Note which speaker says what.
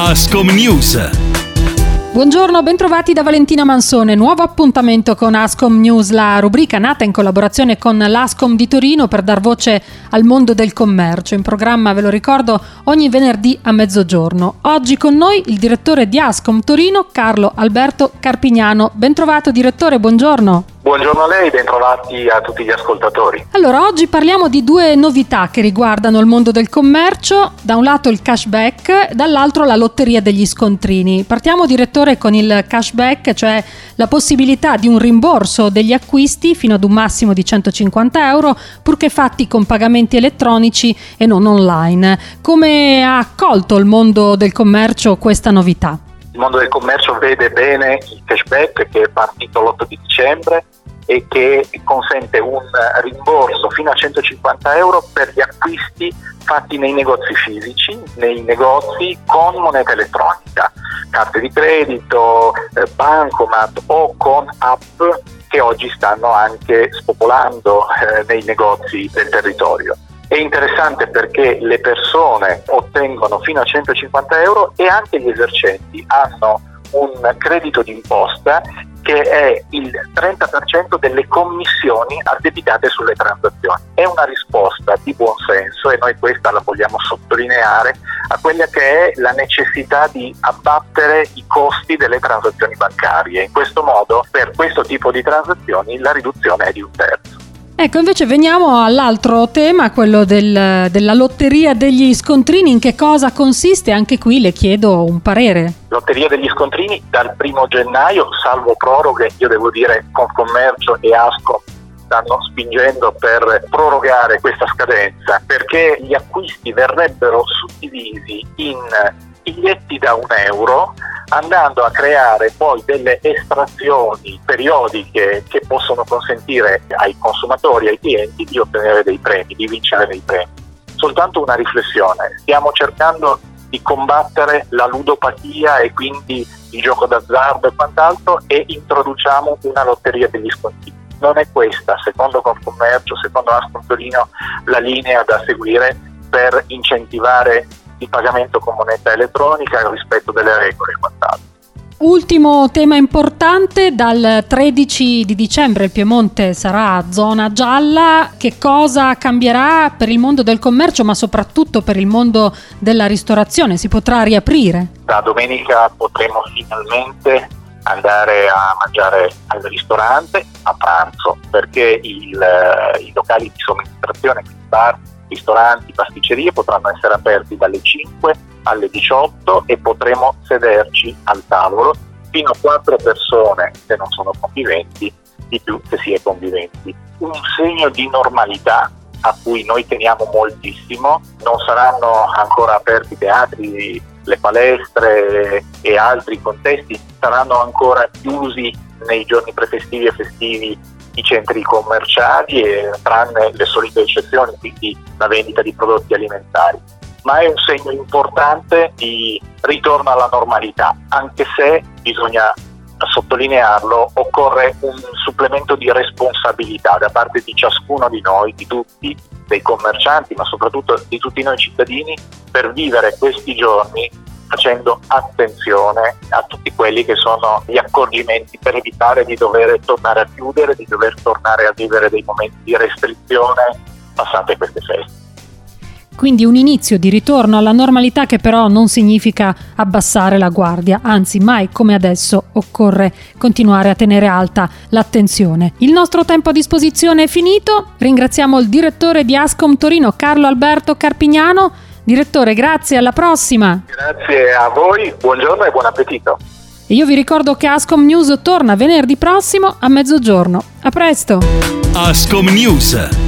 Speaker 1: Ascom News.
Speaker 2: Buongiorno, bentrovati da Valentina Mansone. Nuovo appuntamento con Ascom News, la rubrica nata in collaborazione con l'Ascom di Torino per dar voce al mondo del commercio. In programma, ve lo ricordo, ogni venerdì a mezzogiorno. Oggi con noi il direttore di Ascom Torino, Carlo Alberto Carpignano. Bentrovato direttore, buongiorno.
Speaker 3: Buongiorno a lei, bentrovati a tutti gli ascoltatori.
Speaker 2: Allora, oggi parliamo di due novità che riguardano il mondo del commercio, da un lato il cashback, dall'altro la lotteria degli scontrini. Partiamo direttore con il cashback, cioè la possibilità di un rimborso degli acquisti fino ad un massimo di 150 euro, purché fatti con pagamenti elettronici e non online. Come ha accolto il mondo del commercio questa novità?
Speaker 3: Il mondo del commercio vede bene il cashback che è partito l'8 di dicembre e che consente un rimborso fino a 150 euro per gli acquisti fatti nei negozi fisici, nei negozi con moneta elettronica, carte di credito, eh, bancomat o con app che oggi stanno anche spopolando eh, nei negozi del territorio. È interessante perché le persone ottengono fino a 150 euro e anche gli esercenti hanno un credito d'imposta che è il 30% delle commissioni addebitate sulle transazioni. È una risposta di buon senso e noi questa la vogliamo sottolineare a quella che è la necessità di abbattere i costi delle transazioni bancarie. In questo modo per questo tipo di transazioni la riduzione è di un terzo.
Speaker 2: Ecco, invece veniamo all'altro tema, quello del, della lotteria degli scontrini. In che cosa consiste? Anche qui le chiedo un parere.
Speaker 3: Lotteria degli scontrini dal primo gennaio, salvo proroghe, io devo dire Confcommercio e Asco stanno spingendo per prorogare questa scadenza perché gli acquisti verrebbero suddivisi in biglietti da un euro andando a creare poi delle estrazioni periodiche che possono consentire ai consumatori, ai clienti di ottenere dei premi, di vincere dei premi. Soltanto una riflessione, stiamo cercando di combattere la ludopatia e quindi il gioco d'azzardo e quant'altro e introduciamo una lotteria degli sconti. Non è questa, secondo Confcommercio, secondo Ascoltolino, la linea da seguire per incentivare il pagamento con moneta elettronica, il rispetto delle regole e quant'altro.
Speaker 2: Ultimo tema importante, dal 13 di dicembre il Piemonte sarà zona gialla, che cosa cambierà per il mondo del commercio ma soprattutto per il mondo della ristorazione? Si potrà riaprire?
Speaker 3: Da domenica potremo finalmente andare a mangiare al ristorante a pranzo perché il, i locali di somministrazione, quindi bar, ristoranti, pasticcerie potranno essere aperti dalle 5 alle 18 e potremo sederci al tavolo fino a 4 persone se non sono conviventi, di più se si è conviventi. Un segno di normalità a cui noi teniamo moltissimo, non saranno ancora aperti i teatri, le palestre e altri contesti, saranno ancora chiusi nei giorni prefestivi e festivi i centri commerciali, e, tranne le solite eccezioni, quindi la vendita di prodotti alimentari. Ma è un segno importante di ritorno alla normalità, anche se bisogna sottolinearlo, occorre un supplemento di responsabilità da parte di ciascuno di noi, di tutti, dei commercianti, ma soprattutto di tutti noi cittadini, per vivere questi giorni facendo attenzione a tutti quelli che sono gli accorgimenti per evitare di dover tornare a chiudere, di dover tornare a vivere dei momenti di restrizione passate queste feste.
Speaker 2: Quindi un inizio di ritorno alla normalità che però non significa abbassare la guardia, anzi mai come adesso occorre continuare a tenere alta l'attenzione. Il nostro tempo a disposizione è finito, ringraziamo il direttore di Ascom Torino Carlo Alberto Carpignano Direttore, grazie, alla prossima.
Speaker 3: Grazie a voi, buongiorno e buon appetito.
Speaker 2: E io vi ricordo che Ascom News torna venerdì prossimo a mezzogiorno. A presto.
Speaker 1: Ascom News